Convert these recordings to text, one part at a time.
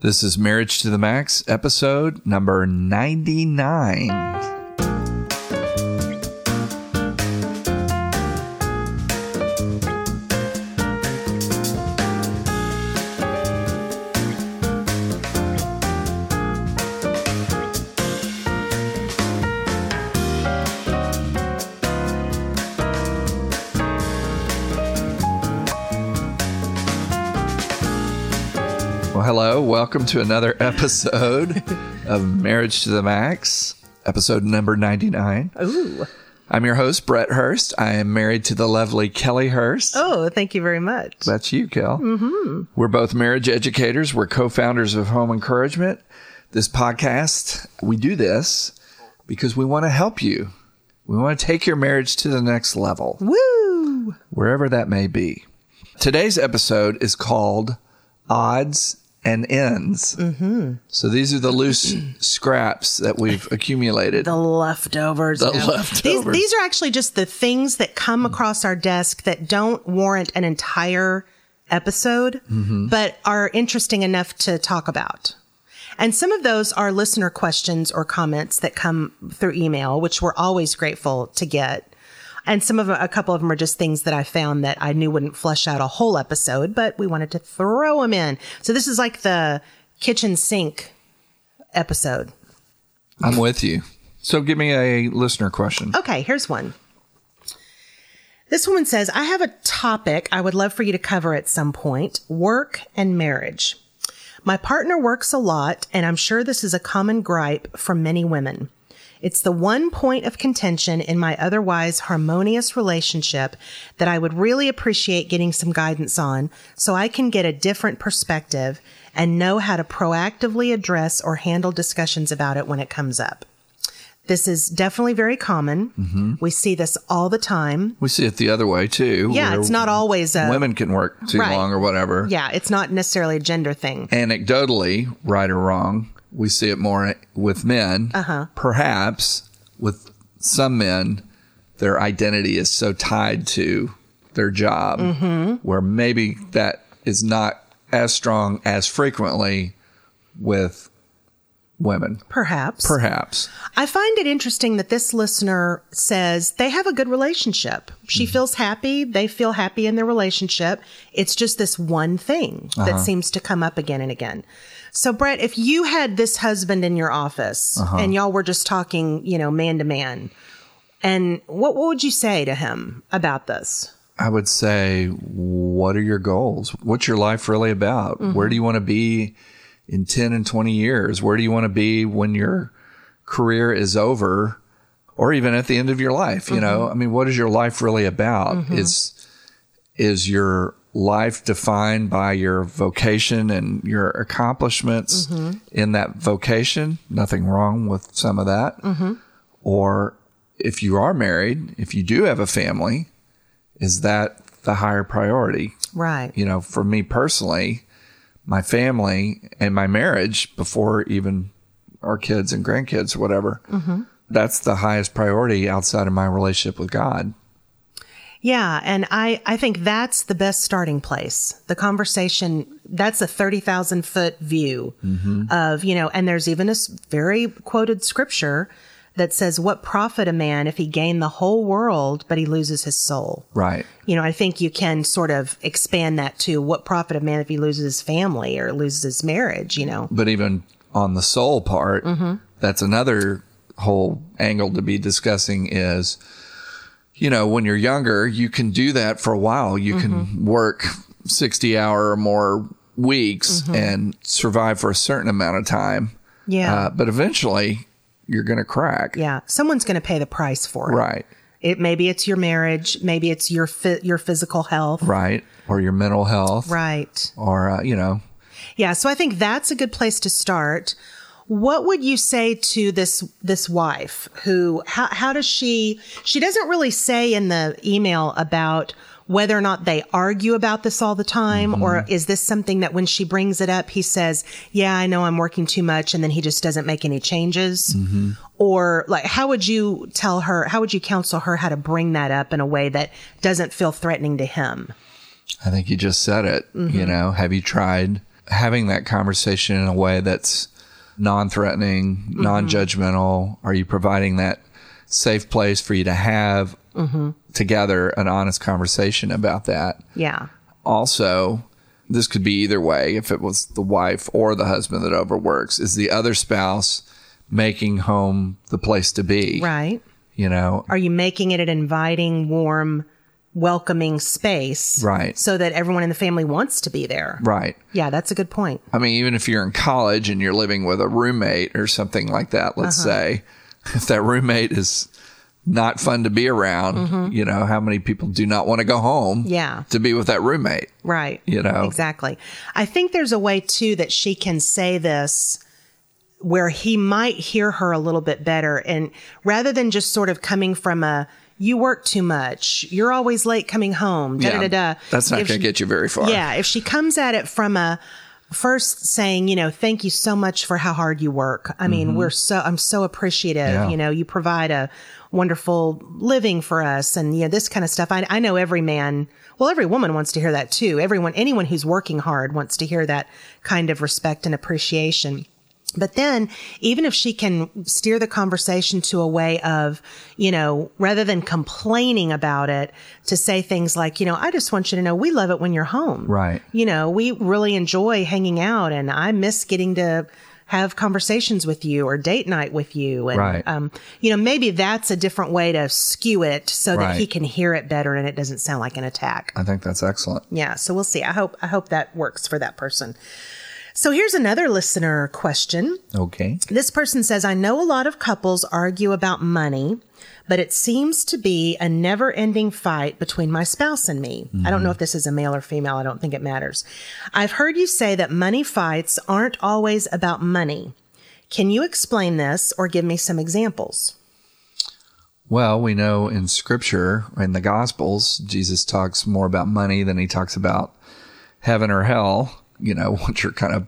This is Marriage to the Max, episode number 99. Welcome to another episode of Marriage to the Max, episode number 99. Ooh. I'm your host, Brett Hurst. I am married to the lovely Kellie Hurst. Oh, thank you very much. That's you, Kel. Mm-hmm. We're both marriage educators. We're co founders of Home Encouragement. This podcast, we do this because we want to help you. We want to take your marriage to the next level, Woo! wherever that may be. Today's episode is called Odds and Ends. Mm-hmm. So these are the loose scraps that we've accumulated. The leftovers. The No. leftovers. These, these are actually just the things that come across our desk that don't warrant an entire episode, Mm-hmm. but are interesting enough to talk about. And some of those are listener questions or comments that come through email, which we're always grateful to get. And some of them, a couple of them are just things that I found that I knew wouldn't flesh out a whole episode, but we wanted to throw them in. So this is like the kitchen sink episode. I'm with you. So give me a listener question. Okay, here's one. This woman says, I have a topic I would love for you to cover at some point work and marriage. My partner works a lot, and I'm sure this is a common gripe from many women. It's the one point of contention in my otherwise harmonious relationship that I would really appreciate getting some guidance on so I can get a different perspective and know how to proactively address or handle discussions about it when it comes up. This is definitely very common. Mm-hmm. We see this all the time. We see it the other way too. Yeah, it's not always a women can work too Right. long or whatever. Yeah, it's not necessarily a gender thing. Anecdotally, right or wrong, we see it more with men. Uh-huh. Perhaps with some men, their identity is so tied to their job, Mm-hmm. where maybe that is not as strong as frequently with women. Perhaps. Perhaps. I find it interesting that this listener says they have a good relationship. She feels happy. They feel happy in their relationship. It's just this one thing that seems to come up again and again. So, Brett, if you had this husband in your office uh-huh. and y'all were just talking, you know, man to man, and what, what would you say to him about this? I would say, what are your goals? What's your life really about? Mm-hmm. Where do you want to be in 10 and 20 years? Where do you want to be when your career is over or even at the end of your life? You mm-hmm. know, I mean, what is your life really about? Mm-hmm. Is, is your life defined by your vocation and your accomplishments mm-hmm. in that vocation? Nothing wrong with some of that. Mm-hmm. Or if you are married, if you do have a family, is that the higher priority? Right. You know, for me personally, my family and my marriage before even our kids and grandkids, whatever, mm-hmm. that's the highest priority outside of my relationship with God. Yeah, and I I think that's the best starting place. The conversation that's a thirty thousand foot view mm-hmm. of you know, and there's even a very quoted scripture that says, "What profit a man if he gain the whole world but he loses his soul?" Right. You know, I think you can sort of expand that to what profit a man if he loses his family or loses his marriage. You know, But even on the soul part, mm-hmm. that's another whole angle to be discussing is, you know, when you're younger, you can do that for a while. You can work 60 hour or more weeks and survive for a certain amount of time. yeah, Uh, but eventually you're going to crack. yeah, someone's going to pay the price for it. Right. It maybe it's your marriage, maybe it's your fi- your physical health. Right. Or your mental health. Right. Or, uh, you know, Yeah, so I think that's a good place to start. What would you say to this this wife who how how does she she doesn't really say in the email about whether or not they argue about this all the time or mm-hmm. is this something that when she brings it up he says, "Yeah, I know I'm working too much," and then he just doesn't make any changes? Mm-hmm. Or like how would you tell her, how would you counsel her how to bring that up in a way that doesn't feel threatening to him? I think you just said it. You mm-hmm. know, have you tried having that conversation in a way that's non-threatening, Mm-hmm. non-judgmental? Are you providing that safe place for you to have Mm-hmm. together an honest conversation about that? Yeah. also this could be either way if it was the wife or the husband that overworks is the other spouse making home the place to be Right. you know Are you making it an inviting, warm, welcoming space? Right. So that everyone in the family wants to be there. right Yeah, that's a good point. i mean even if you're in college and you're living with a roommate or something like that let's Uh-huh. say if that roommate is not fun to be around you know how many people do not want to go home Mm-hmm. Yeah. to be with that roommate Right. You know? Exactly. I think there's a way too that she can say this where he might hear her a little bit better and rather than just sort of coming from a you work too much, you're always late coming home, da da da da. that's not going to get you very far Yeah, if she comes at it from a first saying, you know, thank you so much for how hard you work. I mean, we're so I'm so appreciative. Mm-hmm. Yeah. You know, you provide a wonderful living for us and you know this kind of stuff. I I know every man, well every woman wants to hear that too. Everyone anyone who's working hard wants to hear that kind of respect and appreciation. But then, even if she can steer the conversation to a way of, you know, rather than complaining about it, to say things like, you know, I just want you to know we love it when you're home. Right. You know, we really enjoy hanging out and I miss getting to have conversations with you or date night with you. And, Right. um, you know, maybe that's a different way to skew it so that he can hear it better and it doesn't sound like an attack. i think that's excellent Yeah, so we'll see. I hope I hope that works for that person. So here's another listener question. okay This person says, I know a lot of couples argue about money, but it seems to be a never ending fight between my spouse and me. I don't know if this is a male or female. I don't think it matters. I've heard you say that money fights aren't always about money. Can you explain this or give me some examples? Well, we know in scripture, in the gospels, Jesus talks more about money than he talks about heaven or hell, you know, what your kind of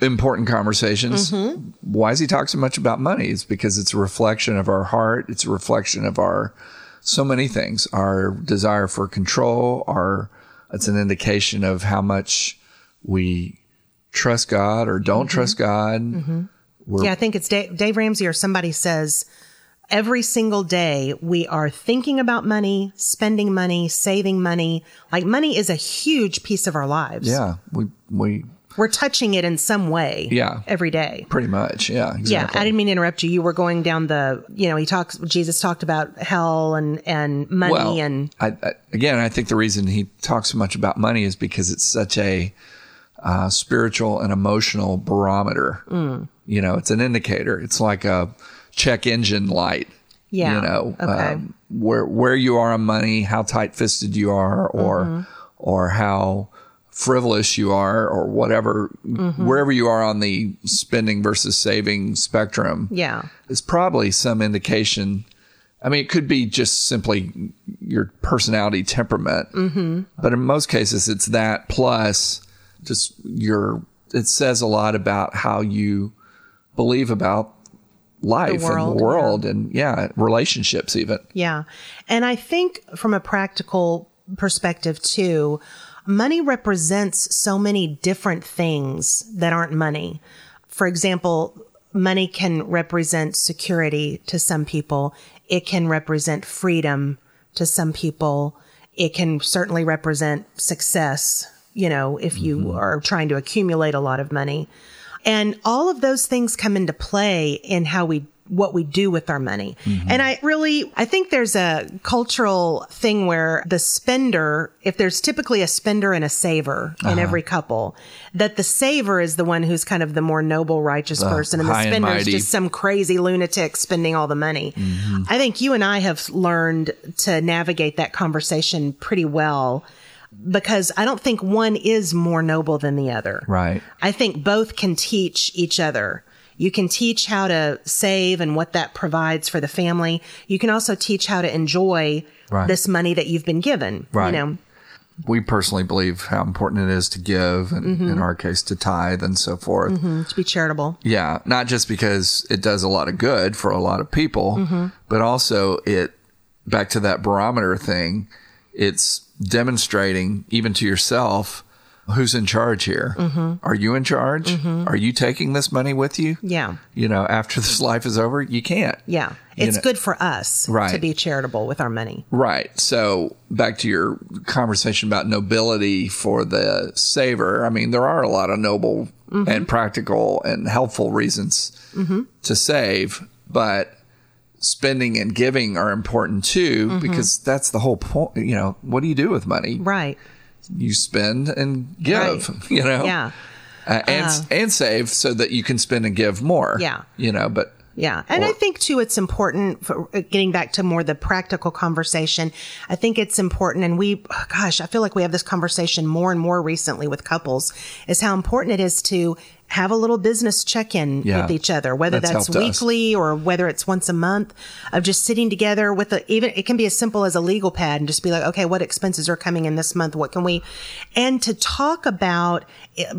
important conversations. Mm-hmm. Why does he talk so much about money? It's because it's a reflection of our heart. It's a reflection of our so many things, our desire for control, our, it's an indication of how much we trust God or don't mm-hmm. trust God. Mm-hmm. Yeah, I think it's Dave, Dave Ramsey or somebody says every single day we are thinking about money, spending money, saving money. Like money is a huge piece of our lives. Yeah. We, we We're touching it in some way. Yeah. Every day. pretty much. Yeah. Exactly. Yeah, I didn't mean to interrupt you. You were going down the, you know, he talks, Jesus talked about hell and, and money well, and, I, I, again, I think the reason he talks so much about money is because it's such a uh, spiritual and emotional barometer. Mm. You know, it's an indicator. It's like a check engine light. Yeah. You know, Okay. um, where where you are on money, how tight fisted you are, or Mm-hmm. or how frivolous you are, or whatever, Mm-hmm. wherever you are on the spending versus saving spectrum yeah. is probably some indication. I mean, it could be just simply your personality temperament, mm-hmm. but in most cases, it's that plus just your. It says a lot about how you believe about life world, and the world, and yeah, relationships even. Yeah. And I think from a practical perspective too, money represents so many different things that aren't money. For example, money can represent security to some people. It can represent freedom to some people. It can certainly represent success, you know, if you mm-hmm. are trying to accumulate a lot of money. And all of those things come into play in how we what we do with our money. Mm-hmm. And I really I think there's a cultural thing where the spender, if there's typically a spender and a saver in uh-huh. every couple, that the saver is the one who's kind of the more noble righteous person and the high and spender is just some crazy lunatic spending all the money. Mm-hmm. I think you and I have learned to navigate that conversation pretty well because I don't think one is more noble than the other. Right. I think both can teach each other. You can teach how to save and what that provides for the family. You can also teach how to enjoy Right. this money that you've been given. Right. You know, We personally believe how important it is to give, and Mm-hmm. in our case, to tithe and so forth. to be charitable. Yeah, not just because it does a lot of good for a lot of people, Mm-hmm. but also it back to that barometer thing. It's demonstrating even to yourself who's in charge here? Mm-hmm. Are you in charge? Mm-hmm. Are you taking this money with you? Yeah. You know, after this life is over, you can't. Yeah. You It's know- good for us to be charitable with our money. Right. So back to your conversation about nobility for the saver. I mean, there are a lot of noble mm-hmm. and practical and helpful reasons mm-hmm. to save, but spending and giving are important too because that's the whole point. You know, what do you do with money? Right. You spend and give. Right. You know, Yeah. uh, and and save so that you can spend and give more. Yeah. You know, but Yeah. And I think too, it's important for uh, getting back to more the practical conversation. I think it's important. And we, oh, gosh, I feel like we have this conversation more and more recently with couples is how important it is to have a little business check in Yeah. with each other, whether That's that's, helped us. weekly or whether it's once a month of just sitting together with a, even, it can be as simple as a legal pad and just be like, okay, what expenses are coming in this month? What can we, and to talk about,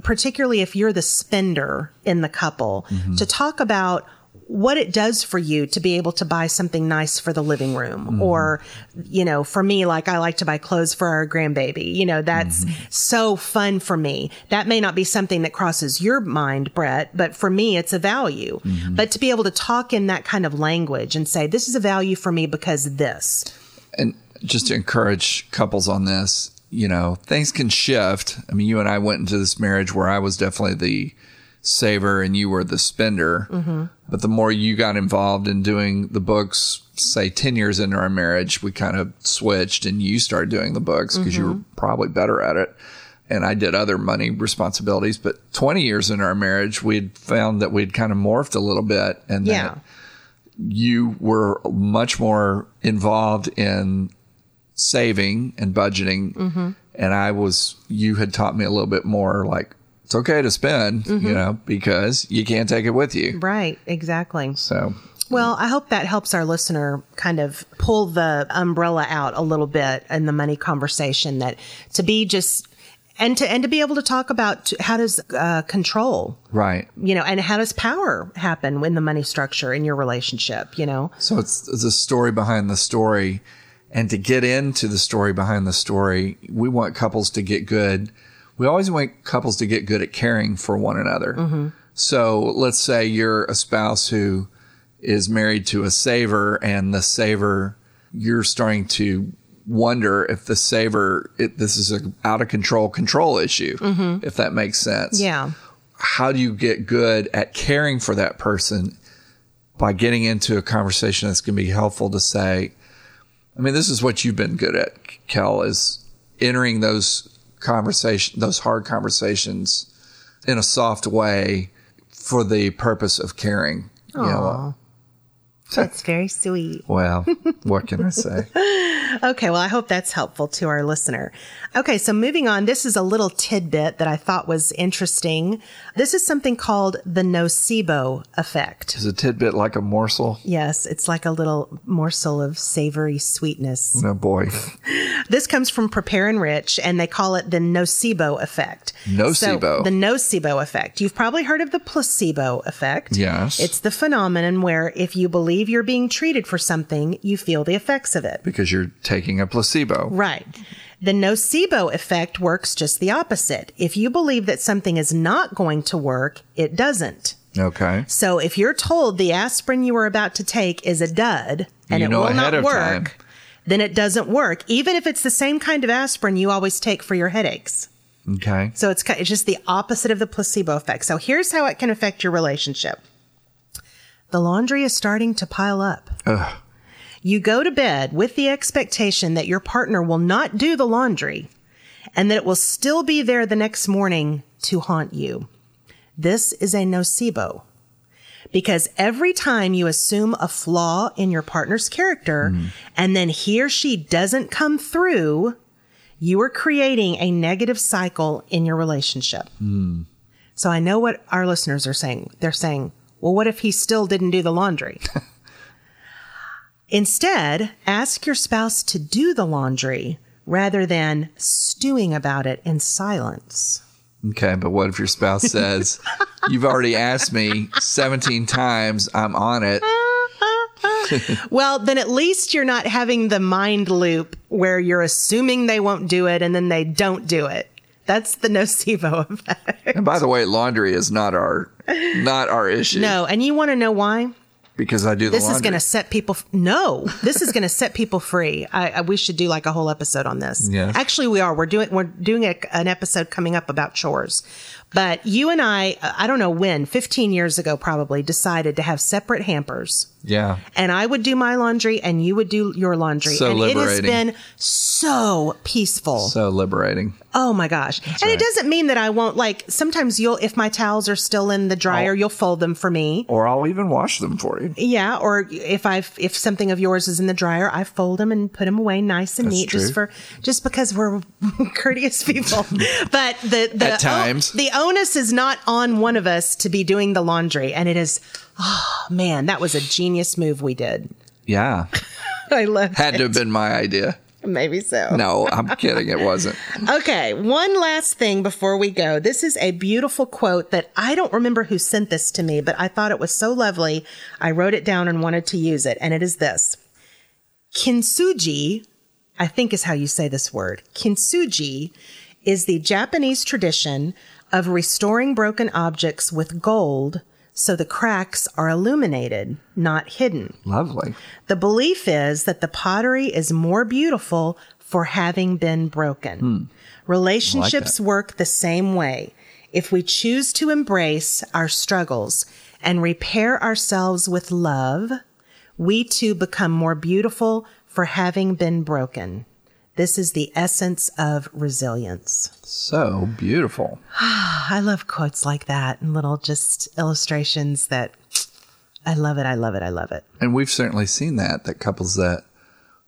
particularly if you're the spender in the couple, Mm-hmm. to talk about what it does for you to be able to buy something nice for the living room Mm-hmm. or you know for me like i like to buy clothes for our grandbaby you know that's Mm-hmm. so fun for me that may not be something that crosses your mind brett but for me it's a value Mm-hmm. but to be able to talk in that kind of language and say this is a value for me because this and just to encourage couples on this, you know, things can shift. I mean, you and I went into this marriage where I was definitely the saver and you were the spender. But the more you got involved in doing the books, say 10 years into our marriage, we kind of switched and you started doing the books because you were probably better at it. And I did other money responsibilities. But 20 years into our marriage, we'd found that we'd kind of morphed a little bit and that yeah you were much more involved in saving and budgeting Mm-hmm. and i was you had taught me a little bit more like it's okay to spend Mm-hmm. you know because you can't take it with you. Right exactly. So. Well, I hope that helps our listener kind of pull the umbrella out a little bit in the money conversation that to be just and to and to be able to talk about how does uh, control right. you know and how does power happen in the money structure in your relationship you know? So it's the story behind the story and to get into the story behind the story we want couples to get good we always want couples to get good at caring for one another. Mm-hmm. So let's say you're a spouse who is married to a saver and the saver you're starting to wonder if the saver it, this is a out of control control issue mm-hmm. if that makes sense. Yeah. How do you get good at caring for that person by getting into a conversation that's going to be helpful to say i mean this is what you've been good at kel is entering those conversation those hard conversations in a soft way for the purpose of caring know that's very sweet well what can i say Okay, well, I hope that's helpful to our listener. Okay, so moving on, this is a little tidbit that I thought was interesting. This is something called the nocebo effect. is a tidbit like a morsel Yes, it's like a little morsel of savory sweetness. no boy This comes from Prepare/Enrich, and they call it the nocebo effect. Nocebo. So, the nocebo effect. You've probably heard of the placebo effect. Yes. It's the phenomenon where if you believe you're being treated for something, you feel the effects of it. because you're taking a placebo Right. The nocebo effect works just the opposite. If you believe that something is not going to work, it doesn't. okay So if you're told the aspirin you are about to take is a dud and You it will not work, time. then it doesn't work, even if it's the same kind of aspirin you always take for your headaches. okay So it's, it's just the opposite of the placebo effect. So here's how it can affect your relationship. The laundry is starting to pile up. Ugh. You go to bed with the expectation that your partner will not do the laundry and that it will still be there the next morning to haunt you. This is a nocebo. Because every time you assume a flaw in your partner's character mm-hmm. and then he or she doesn't come through, you are creating a negative cycle in your relationship. Hmm. So I know what our listeners are saying. They're saying, well, what if he still didn't do the laundry? Instead, ask your spouse to do the laundry rather than stewing about it in silence. Okay, but what if your spouse says, You've already asked me 17 times, I'm on it? Well, then at least you're not having the mind loop where you're assuming they won't do it and then they don't do it. That's the nocebo effect. And by the way, laundry is not our not our issue. No, and you want to know why? because I do the This is going to set people. F- no, this is going to set people free. I, I we should do like a whole episode on this. Yes. actually, we are. We're doing we're doing a, an episode coming up about chores. But you and I, uh, I don't know when, 15 years ago probably, decided to have separate hampers. Yeah. And I would do my laundry and you would do your laundry. So and it has been so peaceful. So liberating. Oh my gosh. and right. it doesn't mean that I won't like sometimes you'll if my towels are still in the dryer, Oh. you'll fold them for me. Or I'll even wash them for you. Yeah, or if I if something of yours is in the dryer, I fold them and put them away nice and That's neat just for just because we're courteous people. but the the At times. the onus is not on one of us to be doing the laundry and it is oh man, that was a genius move we did. Yeah. I love Had it. to have been my idea. Maybe so. No, I'm kidding. It wasn't. Okay, one last thing before we go. This is a beautiful quote that I don't remember who sent this to me, but I thought it was so lovely. I wrote it down and wanted to use it, and it is this. Kintsugi, I think is how you say this word. Kintsugi is the Japanese tradition of restoring broken objects with gold so the cracks are illuminated, not hidden. Lovely. The belief is that the pottery is more beautiful for having been broken. Hmm. Relationships work the same way. If we choose to embrace our struggles and repair ourselves with love, we too become more beautiful for having been broken. This is the essence of resilience. So beautiful. I love quotes like that and little just illustrations that I love it. I love it. I love it. And we've certainly seen that, that couples that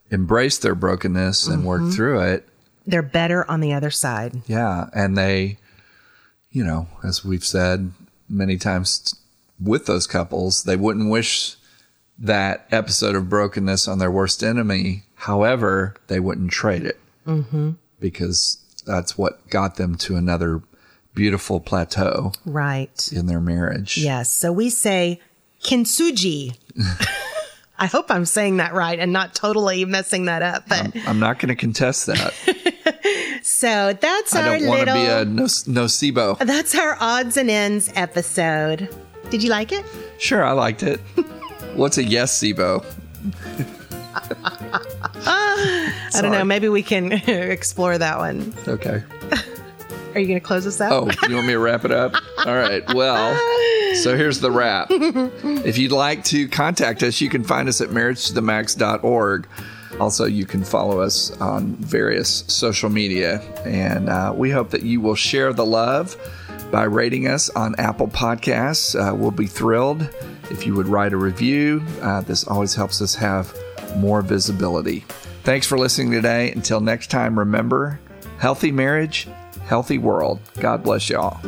embrace their brokenness and work mm-hmm. through it. They're better on the other side. Yeah. And they, you know, as we've said many times with those couples, they wouldn't wish that episode of brokenness on their worst enemy. However, they wouldn't trade it mm-hmm. because that's what got them to another beautiful plateau Right. in their marriage. Yes. So we say kintsugi. I hope I'm saying that right and not totally messing that up. But I'm not going to contest that. so that's I our don't want to little be a no- nocebo. that's our odds and ends episode. Did you like it? Sure, I liked it. What's a yes, Sibo? I don't know. Maybe we can explore that one. Okay. Are you going to close us out? Oh, you want me to wrap it up? All right. Well, so here's the wrap. If you'd like to contact us, you can find us at marriagetothemax.org. Also, you can follow us on various social media. And uh, we hope that you will share the love by rating us on Apple Podcasts. Uh, we'll be thrilled if you would write a review. Uh, this always helps us have more visibility. Thanks for listening today. Until next time, remember healthy marriage, healthy world. God bless y'all.